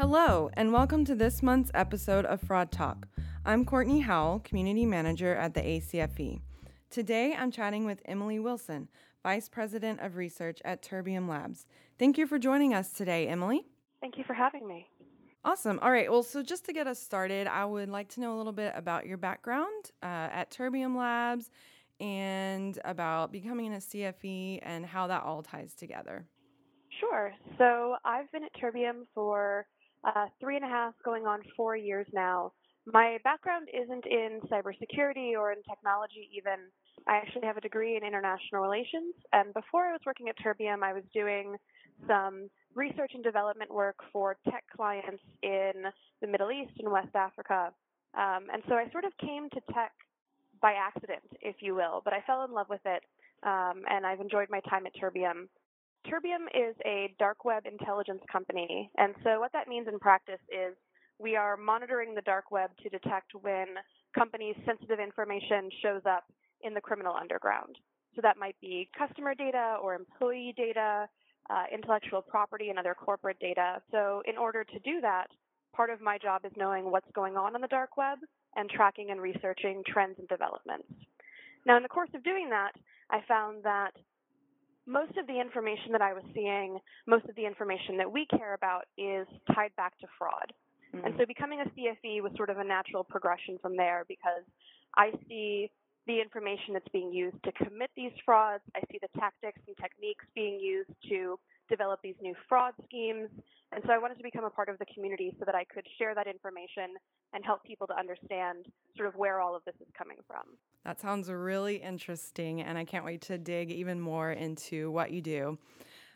Hello, and welcome to this month's episode of Fraud Talk. I'm Courtney Howell, Community Manager at the ACFE. Today, I'm chatting with Emily Wilson, Vice President of Research at Terbium Labs. Thank you for joining us today, Emily. Thank you for having me. Awesome. All right. Well, so just to get us started, I would like to know a little bit about your background uh, at Terbium Labs and about becoming a CFE and how that all ties together. Sure. So I've been at Terbium for uh, three and a half, going on four years now. My background isn't in cybersecurity or in technology, even. I actually have a degree in international relations. And before I was working at Terbium, I was doing some research and development work for tech clients in the Middle East and West Africa. Um, and so I sort of came to tech by accident, if you will, but I fell in love with it, um, and I've enjoyed my time at Terbium. Terbium is a dark web intelligence company, and so what that means in practice is we are monitoring the dark web to detect when companies' sensitive information shows up in the criminal underground. So that might be customer data or employee data, uh, intellectual property, and other corporate data. So in order to do that, part of my job is knowing what's going on on the dark web and tracking and researching trends and developments. Now, in the course of doing that, I found that most of the information that I was seeing, most of the information that we care about is tied back to fraud. Mm-hmm. And so becoming a CFE was sort of a natural progression from there because I see the information that's being used to commit these frauds. I see the tactics and techniques being used to develop these new fraud schemes. And so I wanted to become a part of the community so that I could share that information and help people to understand sort of where all of this is coming from. That sounds really interesting, and I can't wait to dig even more into what you do.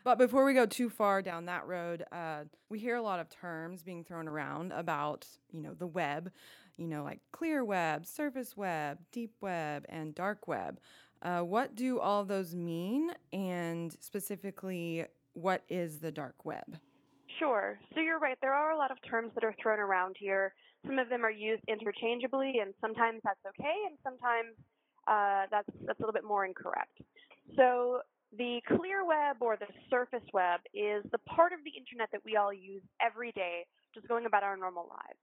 But before we go too far down that road, uh, we hear a lot of terms being thrown around about, you know, the web, you know, like clear web, surface web, deep web, and dark web. Uh, what do all those mean? And specifically, what is the dark web? Sure. So you're right. There are a lot of terms that are thrown around here. Some of them are used interchangeably, and sometimes that's okay, and sometimes uh, that's that's a little bit more incorrect. So the clear web or the surface web is the part of the internet that we all use every day, just going about our normal lives.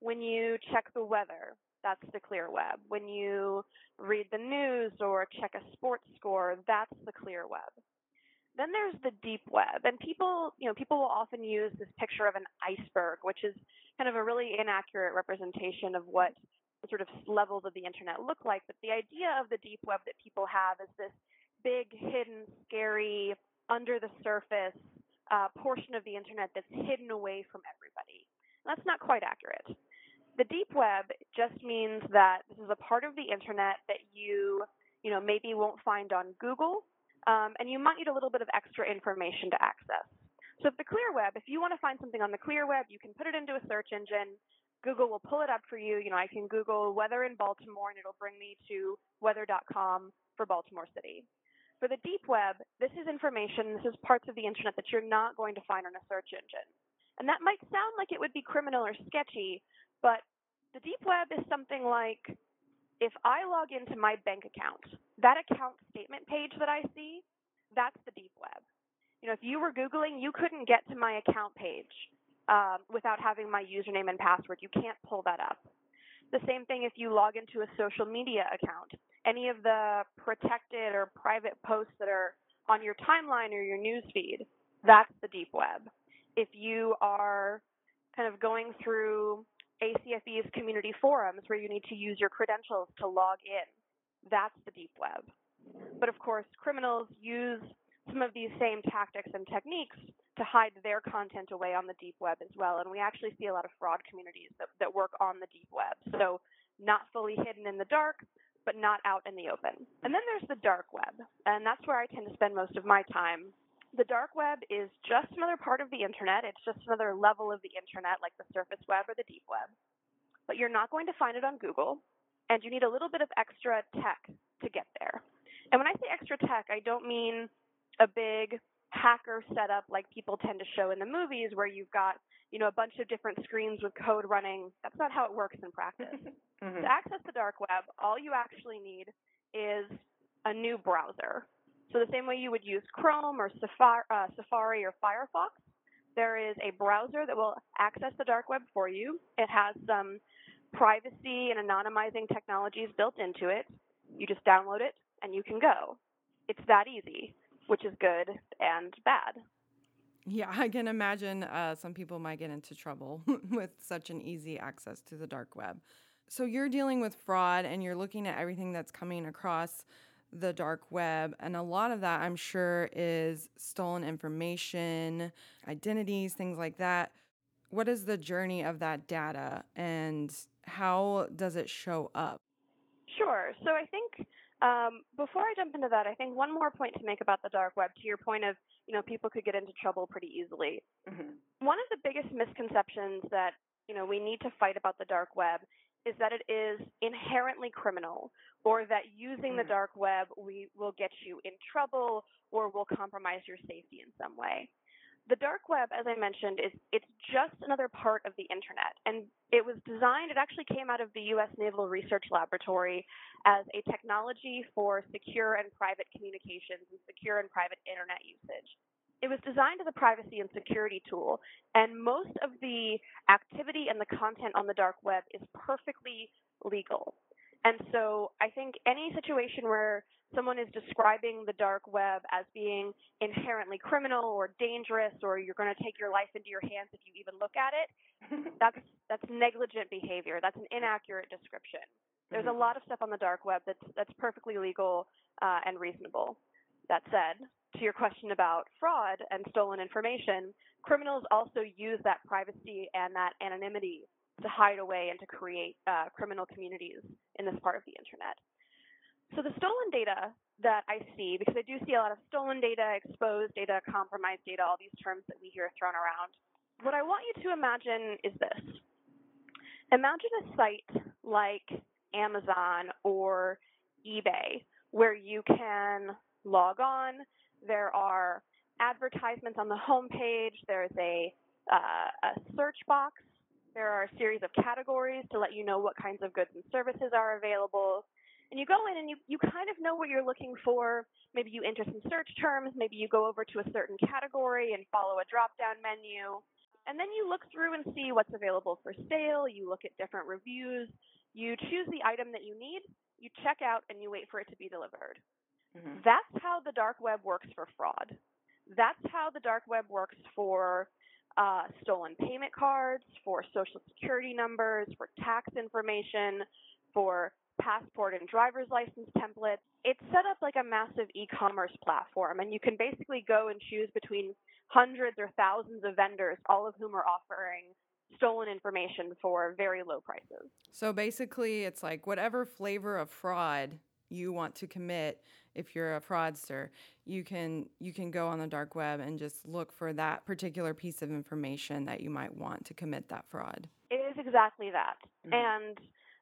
When you check the weather, that's the clear web. When you read the news or check a sports score, that's the clear web. Then there's the deep web, and people, you know, people will often use this picture of an iceberg, which is kind of a really inaccurate representation of what the sort of levels of the internet look like. But the idea of the deep web that people have is this big, hidden, scary, under the surface uh, portion of the internet that's hidden away from everybody. And that's not quite accurate. The deep web just means that this is a part of the internet that you, you know, maybe won't find on Google um, and you might need a little bit of extra information to access. So if the clear web, if you want to find something on the clear web, you can put it into a search engine. Google will pull it up for you. You know, I can Google weather in Baltimore and it'll bring me to weather.com for Baltimore City. For the deep web, this is information, this is parts of the internet that you're not going to find on a search engine. And that might sound like it would be criminal or sketchy, but the deep web is something like if I log into my bank account, that account statement page that I see, that's the deep web. You know, if you were Googling, you couldn't get to my account page um, without having my username and password. You can't pull that up. The same thing if you log into a social media account. Any of the protected or private posts that are on your timeline or your news feed, that's the deep web. If you are kind of going through ACFE's community forums where you need to use your credentials to log in. That's the deep web. But of course, criminals use some of these same tactics and techniques to hide their content away on the deep web as well. And we actually see a lot of fraud communities that, that work on the deep web. So not fully hidden in the dark, but not out in the open. And then there's the dark web. And that's where I tend to spend most of my time the dark web is just another part of the internet. It's just another level of the internet, like the surface web or the deep web. But you're not going to find it on Google, and you need a little bit of extra tech to get there. And when I say extra tech, I don't mean a big hacker setup like people tend to show in the movies where you've got, you know, a bunch of different screens with code running. That's not how it works in practice. mm-hmm. To access the dark web, all you actually need is a new browser. So the same way you would use Chrome or Safari, uh, Safari or Firefox, there is a browser that will access the dark web for you. It has some privacy and anonymizing technologies built into it. You just download it and you can go. It's that easy, which is good and bad. Yeah, I can imagine uh, some people might get into trouble with such an easy access to the dark web. So you're dealing with fraud and you're looking at everything that's coming across the dark web. And a lot of that, I'm sure, is stolen information, identities, things like that. What is the journey of that data and how does it show up? Sure. So I think um, before I jump into that, I think one more point to make about the dark web, to your point of, you know, people could get into trouble pretty easily. Mm-hmm. One of the biggest misconceptions that, you know, we need to fight about the dark web is that it is inherently criminal or that using mm. the dark web we will get you in trouble or will compromise your safety in some way. The dark web, as I mentioned, is it's just another part of the internet. And it was designed, it actually came out of the US Naval Research Laboratory as a technology for secure and private communications and secure and private internet usage it was designed as a privacy and security tool, and most of the activity and the content on the dark web is perfectly legal. And so I think any situation where someone is describing the dark web as being inherently criminal or dangerous or you're going to take your life into your hands if you even look at it, that's that's negligent behavior. That's an inaccurate description. There's mm-hmm. a lot of stuff on the dark web that's that's perfectly legal uh, and reasonable. That said, to your question about fraud and stolen information, criminals also use that privacy and that anonymity to hide away and to create uh, criminal communities in this part of the internet. So the stolen data that I see, because I do see a lot of stolen data, exposed data, compromised data, all these terms that we hear thrown around. What I want you to imagine is this. Imagine a site like Amazon or eBay where you can log on, there are advertisements on the homepage. There's a, uh, a search box. There are a series of categories to let you know what kinds of goods and services are available. And you go in and you, you kind of know what you're looking for. Maybe you enter some search terms. Maybe you go over to a certain category and follow a drop down menu. And then you look through and see what's available for sale. You look at different reviews. You choose the item that you need. You check out and you wait for it to be delivered. Mm-hmm. That's how the dark web works for fraud. That's how the dark web works for uh, stolen payment cards, for social security numbers, for tax information, for passport and driver's license templates. It's set up like a massive e commerce platform, and you can basically go and choose between hundreds or thousands of vendors, all of whom are offering stolen information for very low prices. So basically, it's like whatever flavor of fraud you want to commit if you're a fraudster you can you can go on the dark web and just look for that particular piece of information that you might want to commit that fraud. It is exactly that. Mm-hmm. and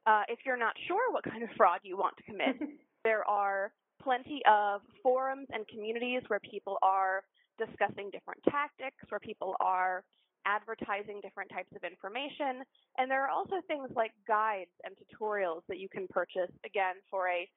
uh, if you're not sure what kind of fraud you want to commit there are plenty of forums and communities where people are discussing different tactics where people are advertising different types of information. And there are also things like guides and tutorials that you can purchase again for a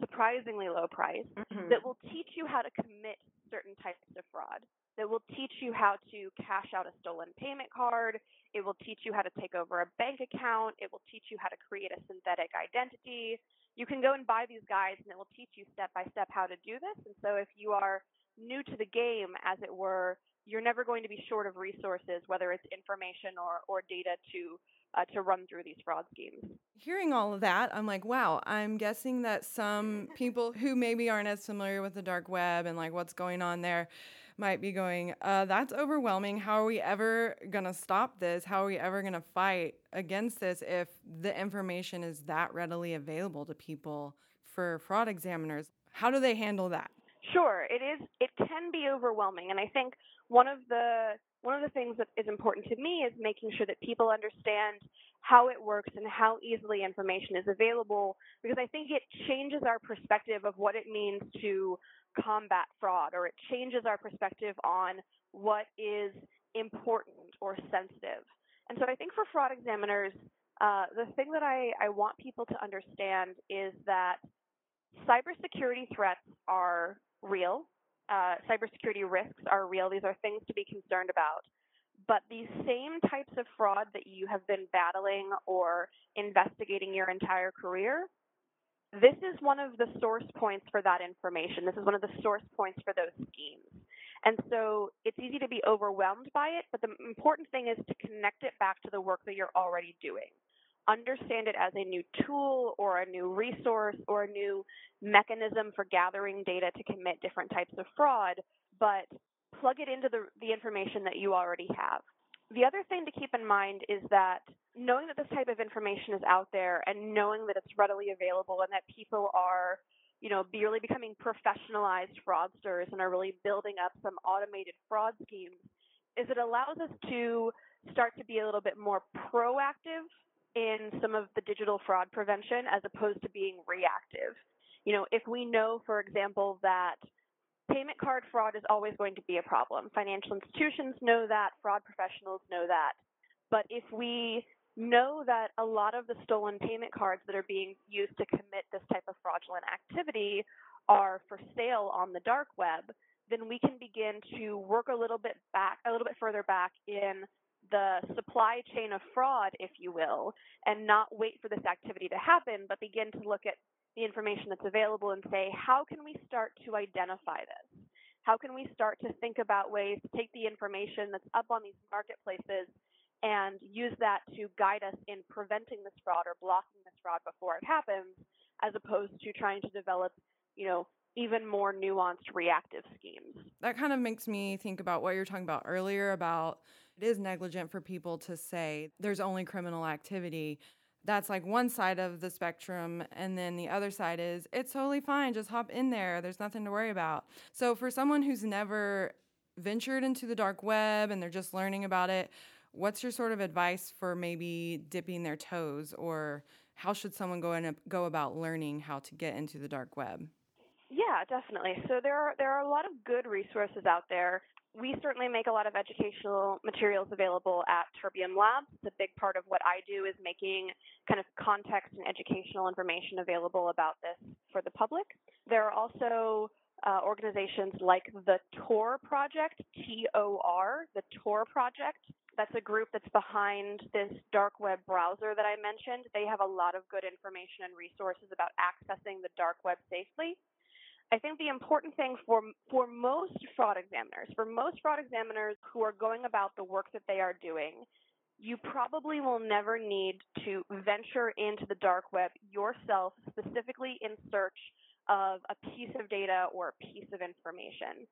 surprisingly low price mm-hmm. that will teach you how to commit certain types of fraud, that will teach you how to cash out a stolen payment card. It will teach you how to take over a bank account. It will teach you how to create a synthetic identity. You can go and buy these guides, and it will teach you step by step how to do this. And so, if you are new to the game, as it were, you're never going to be short of resources, whether it's information or, or data to uh, to run through these fraud schemes. Hearing all of that, I'm like, wow, I'm guessing that some people who maybe aren't as familiar with the dark web and like what's going on there might be going, uh, that's overwhelming. How are we ever going to stop this? How are we ever going to fight against this if the information is that readily available to people for fraud examiners? How do they handle that? Sure, it is. It can be overwhelming, and I think one of the one of the things that is important to me is making sure that people understand how it works and how easily information is available because I think it changes our perspective of what it means to combat fraud or it changes our perspective on what is important or sensitive. And so I think for fraud examiners, uh, the thing that I, I want people to understand is that cybersecurity threats are real uh, cybersecurity risks are real. These are things to be concerned about. but these same types of fraud that you have been battling or investigating your entire career, this is one of the source points for that information. This is one of the source points for those schemes. And so it's easy to be overwhelmed by it, but the important thing is to connect it back to the work that you're already doing. Understand it as a new tool or a new resource or a new mechanism for gathering data to commit different types of fraud, but plug it into the, the information that you already have. The other thing to keep in mind is that knowing that this type of information is out there and knowing that it's readily available and that people are, you know, be really becoming professionalized fraudsters and are really building up some automated fraud schemes is it allows us to start to be a little bit more proactive in some of the digital fraud prevention as opposed to being reactive. You know, if we know, for example, that Payment card fraud is always going to be a problem. Financial institutions know that, fraud professionals know that. But if we know that a lot of the stolen payment cards that are being used to commit this type of fraudulent activity are for sale on the dark web, then we can begin to work a little bit back, a little bit further back in the supply chain of fraud, if you will, and not wait for this activity to happen, but begin to look at the information that's available and say, how can we start to identify this? How can we start to think about ways to take the information that's up on these marketplaces and use that to guide us in preventing this fraud or blocking this fraud before it happens, as opposed to trying to develop, you know, even more nuanced reactive schemes. That kind of makes me think about what you're talking about earlier about it is negligent for people to say there's only criminal activity. That's like one side of the spectrum and then the other side is it's totally fine just hop in there there's nothing to worry about. So for someone who's never ventured into the dark web and they're just learning about it what's your sort of advice for maybe dipping their toes or how should someone go and go about learning how to get into the dark web? Yeah, definitely. So there are there are a lot of good resources out there we certainly make a lot of educational materials available at Terbium Labs. It's a big part of what I do is making kind of context and educational information available about this for the public. There are also uh, organizations like the Tor Project, T-O-R, the Tor Project. That's a group that's behind this dark web browser that I mentioned. They have a lot of good information and resources about accessing the dark web safely. I think the important thing for for most fraud examiners, for most fraud examiners who are going about the work that they are doing, you probably will never need to venture into the dark web yourself, specifically in search of a piece of data or a piece of information.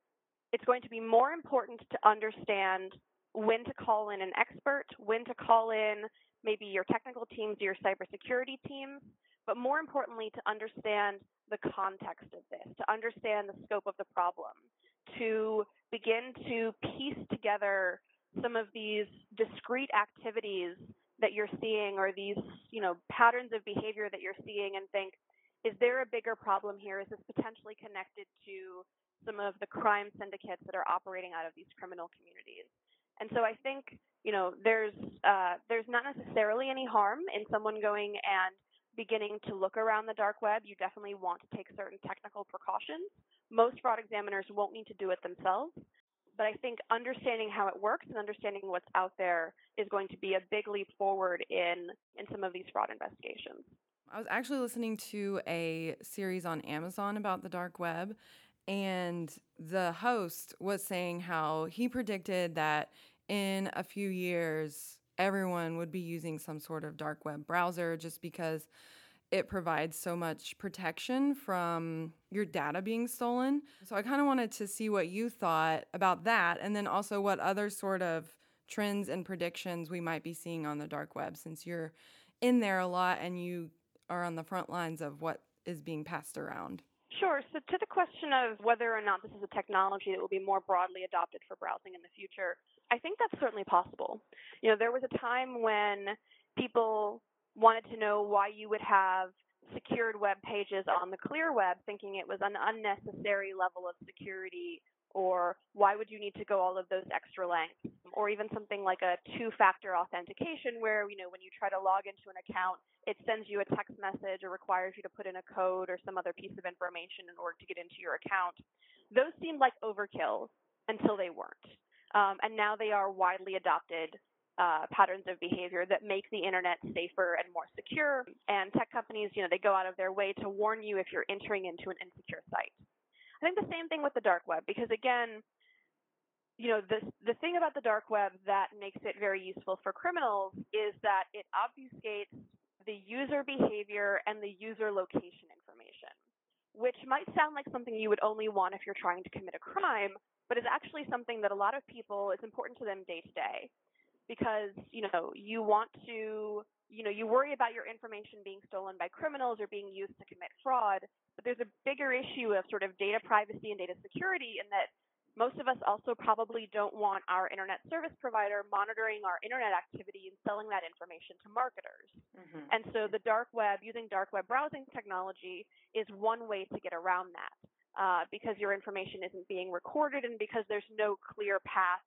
It's going to be more important to understand when to call in an expert, when to call in maybe your technical teams, your cybersecurity teams, but more importantly, to understand the context of this, to understand the scope of the problem, to begin to piece together some of these discrete activities that you're seeing or these, you know, patterns of behavior that you're seeing and think, is there a bigger problem here? Is this potentially connected to some of the crime syndicates that are operating out of these criminal communities? And so I think, you know, there's uh, there's not necessarily any harm in someone going and beginning to look around the dark web, you definitely want to take certain technical precautions. Most fraud examiners won't need to do it themselves, but I think understanding how it works and understanding what's out there is going to be a big leap forward in in some of these fraud investigations. I was actually listening to a series on Amazon about the dark web and the host was saying how he predicted that in a few years everyone would be using some sort of dark web browser just because it provides so much protection from your data being stolen. So I kind of wanted to see what you thought about that and then also what other sort of trends and predictions we might be seeing on the dark web since you're in there a lot and you are on the front lines of what is being passed around. Sure. So, to the question of whether or not this is a technology that will be more broadly adopted for browsing in the future, I think that's certainly possible. You know, there was a time when people wanted to know why you would have secured web pages on the clear web, thinking it was an unnecessary level of security, or why would you need to go all of those extra lengths, or even something like a two-factor authentication, where you know when you try to log into an account, it sends you a text message or requires you to put in a code or some other piece of information in order to get into your account. Those seemed like overkill until they weren't. Um, and now they are widely adopted uh, patterns of behavior that make the internet safer and more secure. And tech companies, you know, they go out of their way to warn you if you're entering into an insecure site. I think the same thing with the dark web because again, you know, the the thing about the dark web that makes it very useful for criminals is that it obfuscates the user behavior and the user location information, which might sound like something you would only want if you're trying to commit a crime, but is actually something that a lot of people it's important to them day to day because you know you want to you know you worry about your information being stolen by criminals or being used to commit fraud but there's a bigger issue of sort of data privacy and data security in that most of us also probably don't want our internet service provider monitoring our internet activity and selling that information to marketers. Mm-hmm. And so the dark web, using dark web browsing technology, is one way to get around that uh, because your information isn't being recorded and because there's no clear path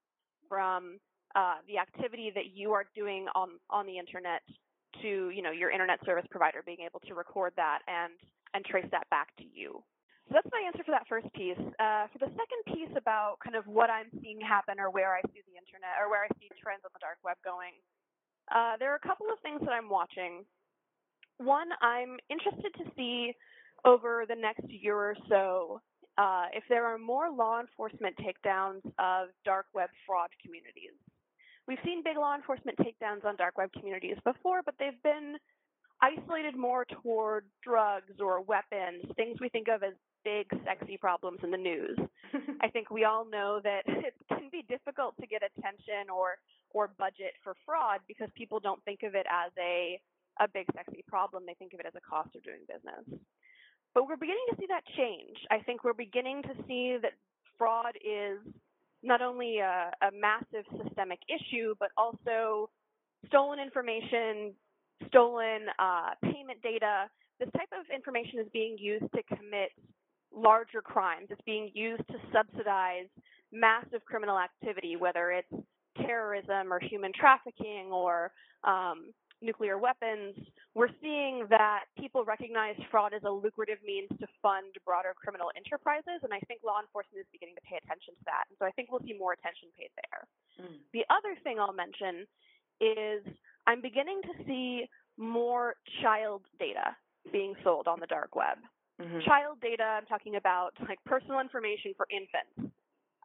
from uh, the activity that you are doing on on the internet to you know your internet service provider being able to record that and and trace that back to you. So that's my answer for that first piece. Uh, for the second piece about kind of what I'm seeing happen or where I see the internet or where I see trends on the dark web going, uh, there are a couple of things that I'm watching. One, I'm interested to see over the next year or so uh, if there are more law enforcement takedowns of dark web fraud communities. We've seen big law enforcement takedowns on dark web communities before, but they've been isolated more toward drugs or weapons, things we think of as big, sexy problems in the news. I think we all know that it can be difficult to get attention or or budget for fraud because people don't think of it as a a big, sexy problem. They think of it as a cost of doing business. But we're beginning to see that change. I think we're beginning to see that fraud is not only a, a massive systemic issue, but also stolen information, stolen uh, payment data. This type of information is being used to commit larger crimes. It's being used to subsidize massive criminal activity, whether it's terrorism or human trafficking or um, nuclear weapons, we're seeing that people recognize fraud as a lucrative means to fund broader criminal enterprises, and I think law enforcement is beginning to pay attention to that. And so I think we'll see more attention paid there. Mm. The other thing I'll mention is I'm beginning to see more child data being sold on the dark web. Mm-hmm. Child data, I'm talking about like personal information for infants.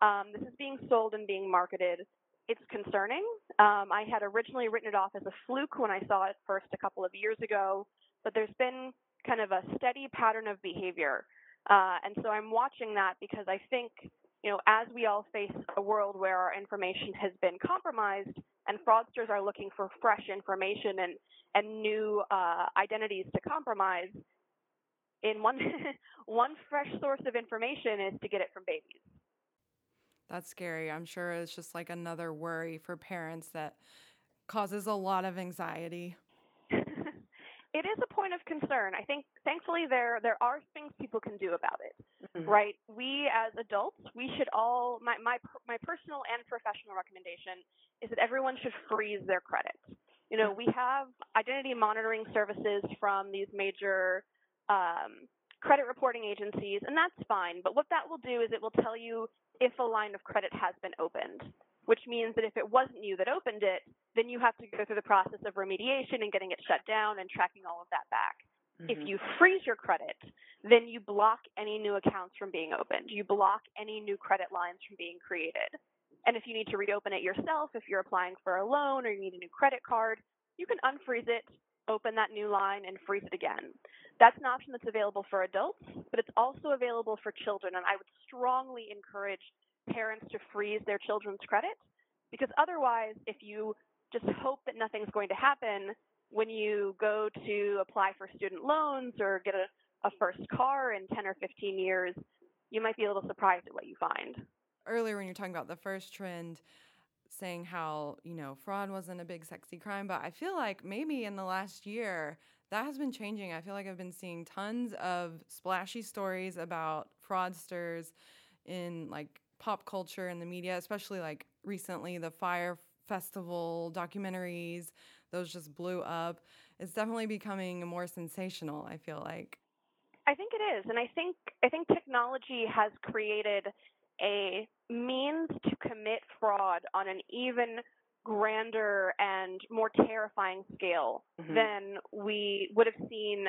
Um, this is being sold and being marketed it's concerning. Um, I had originally written it off as a fluke when I saw it first a couple of years ago, but there's been kind of a steady pattern of behavior. Uh, and so I'm watching that because I think, you know, as we all face a world where our information has been compromised and fraudsters are looking for fresh information and, and new uh, identities to compromise, in one one fresh source of information is to get it from babies. That's scary. I'm sure it's just like another worry for parents that causes a lot of anxiety. it is a point of concern. I think thankfully there there are things people can do about it. Mm-hmm. Right? We as adults, we should all my my my personal and professional recommendation is that everyone should freeze their credit. You know, we have identity monitoring services from these major um, credit reporting agencies, and that's fine. But what that will do is it will tell you if a line of credit has been opened, which means that if it wasn't you that opened it, then you have to go through the process of remediation and getting it shut down and tracking all of that back. Mm-hmm. If you freeze your credit, then you block any new accounts from being opened. You block any new credit lines from being created. And if you need to reopen it yourself, if you're applying for a loan or you need a new credit card, you can unfreeze it, open that new line, and freeze it again. That's an option that's available for adults, but it's also available for children. And I would strongly encourage parents to freeze their children's credit because otherwise, if you just hope that nothing's going to happen when you go to apply for student loans or get a, a first car in 10 or 15 years, you might be a little surprised at what you find. Earlier, when you're talking about the first trend, saying how, you know, fraud wasn't a big sexy crime, but I feel like maybe in the last year, that has been changing. I feel like I've been seeing tons of splashy stories about fraudsters in like pop culture and the media, especially like recently the Fyre Festival documentaries. Those just blew up. It's definitely becoming more sensational, I feel like. I think it is. And I think I think technology has created a means to commit fraud on an even grander and more terrifying scale mm-hmm. than we would have seen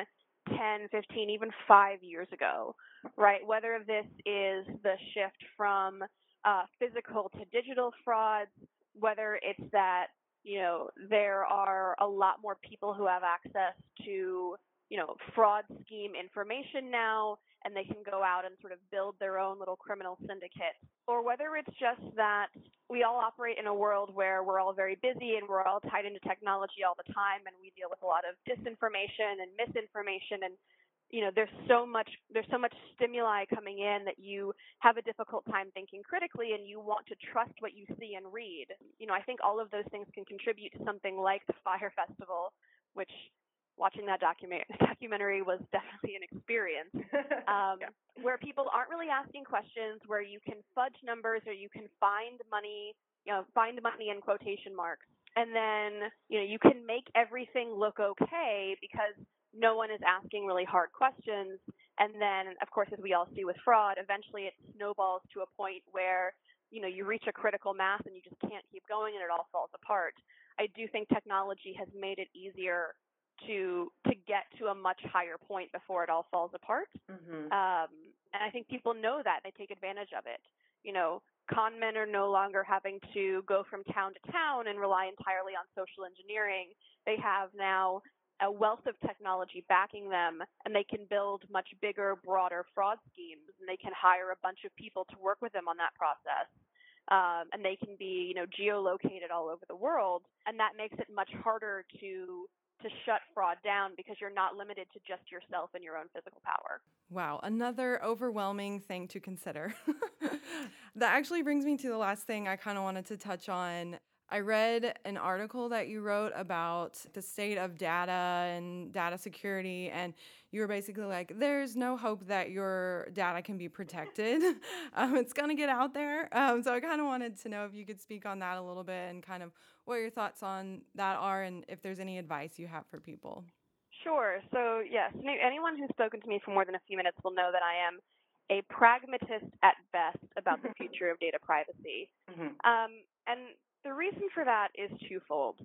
10, 15, even five years ago, right? Whether this is the shift from uh, physical to digital frauds, whether it's that, you know, there are a lot more people who have access to, you know, fraud scheme information now, and they can go out and sort of build their own little criminal syndicate, or whether it's just that we all operate in a world where we're all very busy and we're all tied into technology all the time, and we deal with a lot of disinformation and misinformation and you know there's so much there's so much stimuli coming in that you have a difficult time thinking critically and you want to trust what you see and read. You know i think all of those things can contribute to something like the Fyre Festival which watching that document documentary was definitely an experience um, yeah. where people aren't really asking questions, where you can fudge numbers or you can find money, you know, find money in quotation marks, and then you know you can make everything look okay because no one is asking really hard questions. And then, of course, as we all see with fraud, eventually it snowballs to a point where you know you reach a critical mass and you just can't keep going and it all falls apart. I do think technology has made it easier to to get to a much higher point before it all falls apart. Mm-hmm. Um, and I think people know that they take advantage of it. You know, con men are no longer having to go from town to town and rely entirely on social engineering. They have now a wealth of technology backing them, and they can build much bigger, broader fraud schemes, and they can hire a bunch of people to work with them on that process. Um, and they can be, you know, geolocated all over the world, and that makes it much harder to to shut fraud down because you're not limited to just yourself and your own physical power. Wow, another overwhelming thing to consider. that actually brings me to the last thing I kind of wanted to touch on. I read an article that you wrote about the state of data and data security, and you were basically like, there's no hope that your data can be protected. um, it's going to get out there. Um, so I kind of wanted to know if you could speak on that a little bit and kind of what your thoughts on that are and if there's any advice you have for people. Sure. So, yes, anyone who's spoken to me for more than a few minutes will know that I am a pragmatist at best about the future of data privacy. Mm-hmm. Um, and the reason for that is twofold.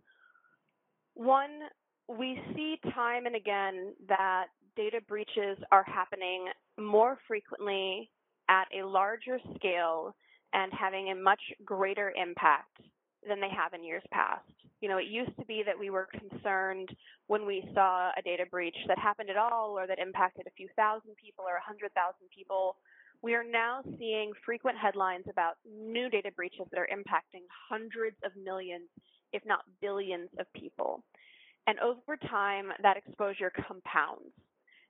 One, we see time and again that data breaches are happening more frequently at a larger scale and having a much greater impact than they have in years past. You know, it used to be that we were concerned when we saw a data breach that happened at all or that impacted a few thousand people or a hundred thousand people. We are now seeing frequent headlines about new data breaches that are impacting hundreds of millions, if not billions, of people. And over time, that exposure compounds.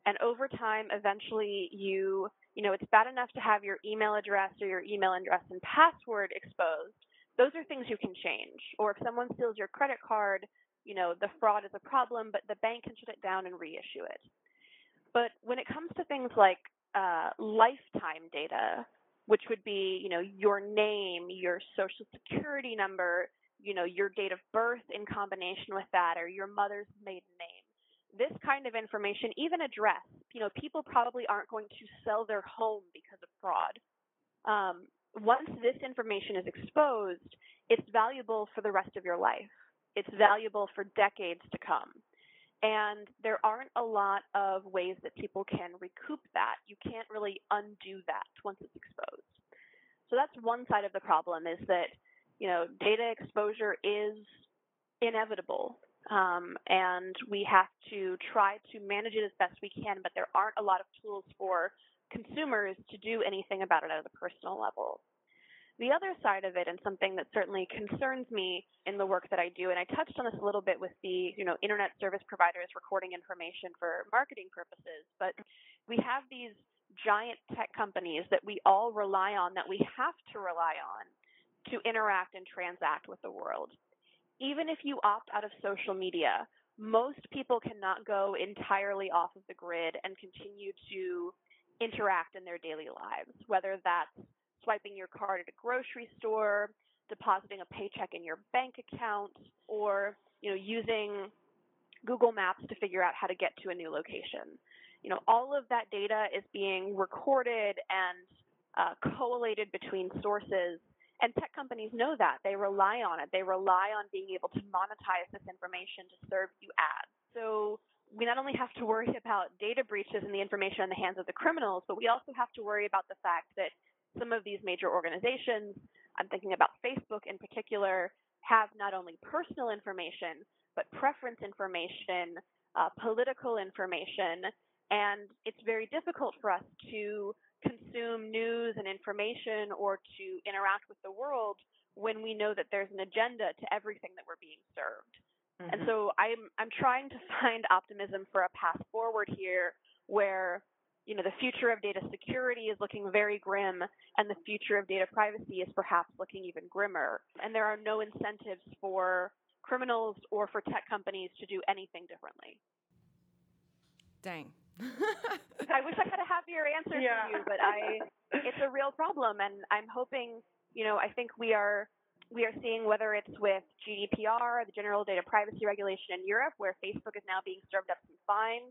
And over time, eventually, you, you know, it's bad enough to have your email address or your email address and password exposed those are things you can change. Or if someone steals your credit card, you know, the fraud is a problem, but the bank can shut it down and reissue it. But when it comes to things like uh, lifetime data, which would be, you know, your name, your social security number, you know, your date of birth in combination with that, or your mother's maiden name. This kind of information, even address, you know, people probably aren't going to sell their home because of fraud. Um, once this information is exposed, it's valuable for the rest of your life. It's valuable for decades to come. And there aren't a lot of ways that people can recoup that. You can't really undo that once it's exposed. So that's one side of the problem is that, you know, data exposure is inevitable. Um, and we have to try to manage it as best we can, but there aren't a lot of tools for consumers to do anything about it at a personal level. The other side of it, and something that certainly concerns me in the work that I do, and I touched on this a little bit with the, you know, internet service providers recording information for marketing purposes, but we have these giant tech companies that we all rely on, that we have to rely on to interact and transact with the world. Even if you opt out of social media, most people cannot go entirely off of the grid and continue to interact in their daily lives, whether that's swiping your card at a grocery store, depositing a paycheck in your bank account, or you know using Google Maps to figure out how to get to a new location. You know, all of that data is being recorded and uh, collated between sources. And tech companies know that. They rely on it. They rely on being able to monetize this information to serve you ads. So we not only have to worry about data breaches and the information in the hands of the criminals, but we also have to worry about the fact that some of these major organizations, I'm thinking about Facebook in particular, have not only personal information, but preference information, uh, political information, and it's very difficult for us to consume news and information or to interact with the world when we know that there's an agenda to everything that we're being served. Mm-hmm. And so I'm I'm trying to find optimism for a path forward here where you know the future of data security is looking very grim and the future of data privacy is perhaps looking even grimmer and there are no incentives for criminals or for tech companies to do anything differently. Dang. I wish I had a happier answer yeah. for you, but I it's a real problem and I'm hoping, you know, I think we are we are seeing whether it's with GDPR, the General Data Privacy Regulation in Europe, where Facebook is now being served up some fines,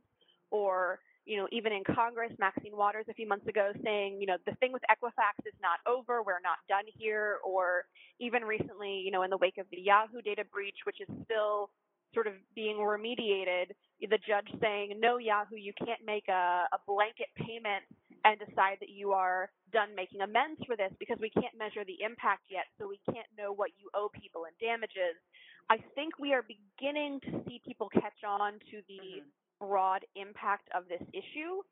or you know, even in Congress, Maxine Waters a few months ago saying, you know, the thing with Equifax is not over, we're not done here, or even recently, you know, in the wake of the Yahoo data breach, which is still sort of being remediated, the judge saying, no, Yahoo, you can't make a, a blanket payment and decide that you are done making amends for this because we can't measure the impact yet, so we can't know what you owe people in damages. I think we are beginning to see people catch on to the mm-hmm. Broad impact of this issue,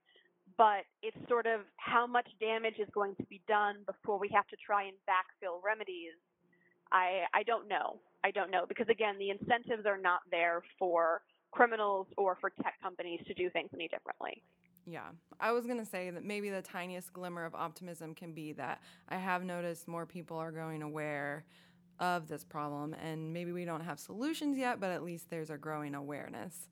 but it's sort of how much damage is going to be done before we have to try and backfill remedies. I I don't know. I don't know because again, the incentives are not there for criminals or for tech companies to do things any differently. Yeah, I was going to say that maybe the tiniest glimmer of optimism can be that I have noticed more people are growing aware of this problem, and maybe we don't have solutions yet, but at least there's a growing awareness.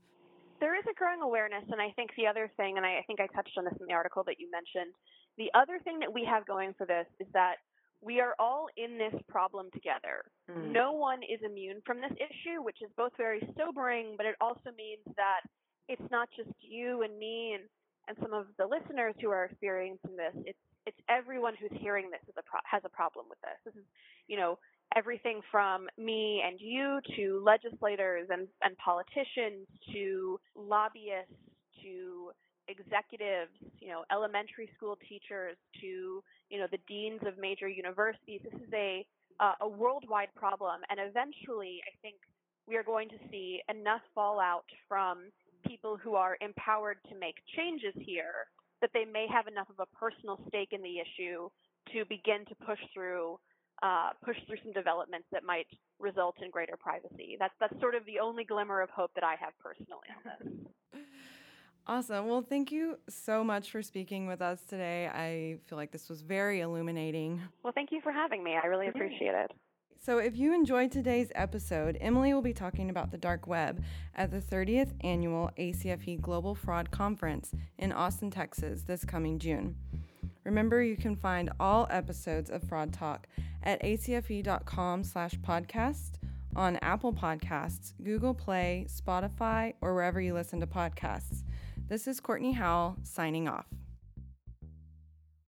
There is a growing awareness, and I think the other thing, and I, I think I touched on this in the article that you mentioned, the other thing that we have going for this is that we are all in this problem together. Mm. No one is immune from this issue, which is both very sobering, but it also means that it's not just you and me and and some of the listeners who are experiencing this, it's it's everyone who's hearing this is a pro- has a problem with this. This is, you know, everything from me and you to legislators and, and politicians to lobbyists to executives, you know, elementary school teachers to, you know, the deans of major universities. This is a uh, a worldwide problem, and eventually, I think we are going to see enough fallout from people who are empowered to make changes here that they may have enough of a personal stake in the issue to begin to push through uh, push through some developments that might result in greater privacy. That's that's sort of the only glimmer of hope that I have personally on this. Awesome. Well, thank you so much for speaking with us today. I feel like this was very illuminating. Well, thank you for having me. I really appreciate it. So, if you enjoyed today's episode, Emily will be talking about the dark web at the 30th annual ACFE Global Fraud Conference in Austin, Texas this coming June. Remember, you can find all episodes of Fraud Talk at acfe.com slash podcast on Apple Podcasts, Google Play, Spotify, or wherever you listen to podcasts. This is Courtney Howell signing off.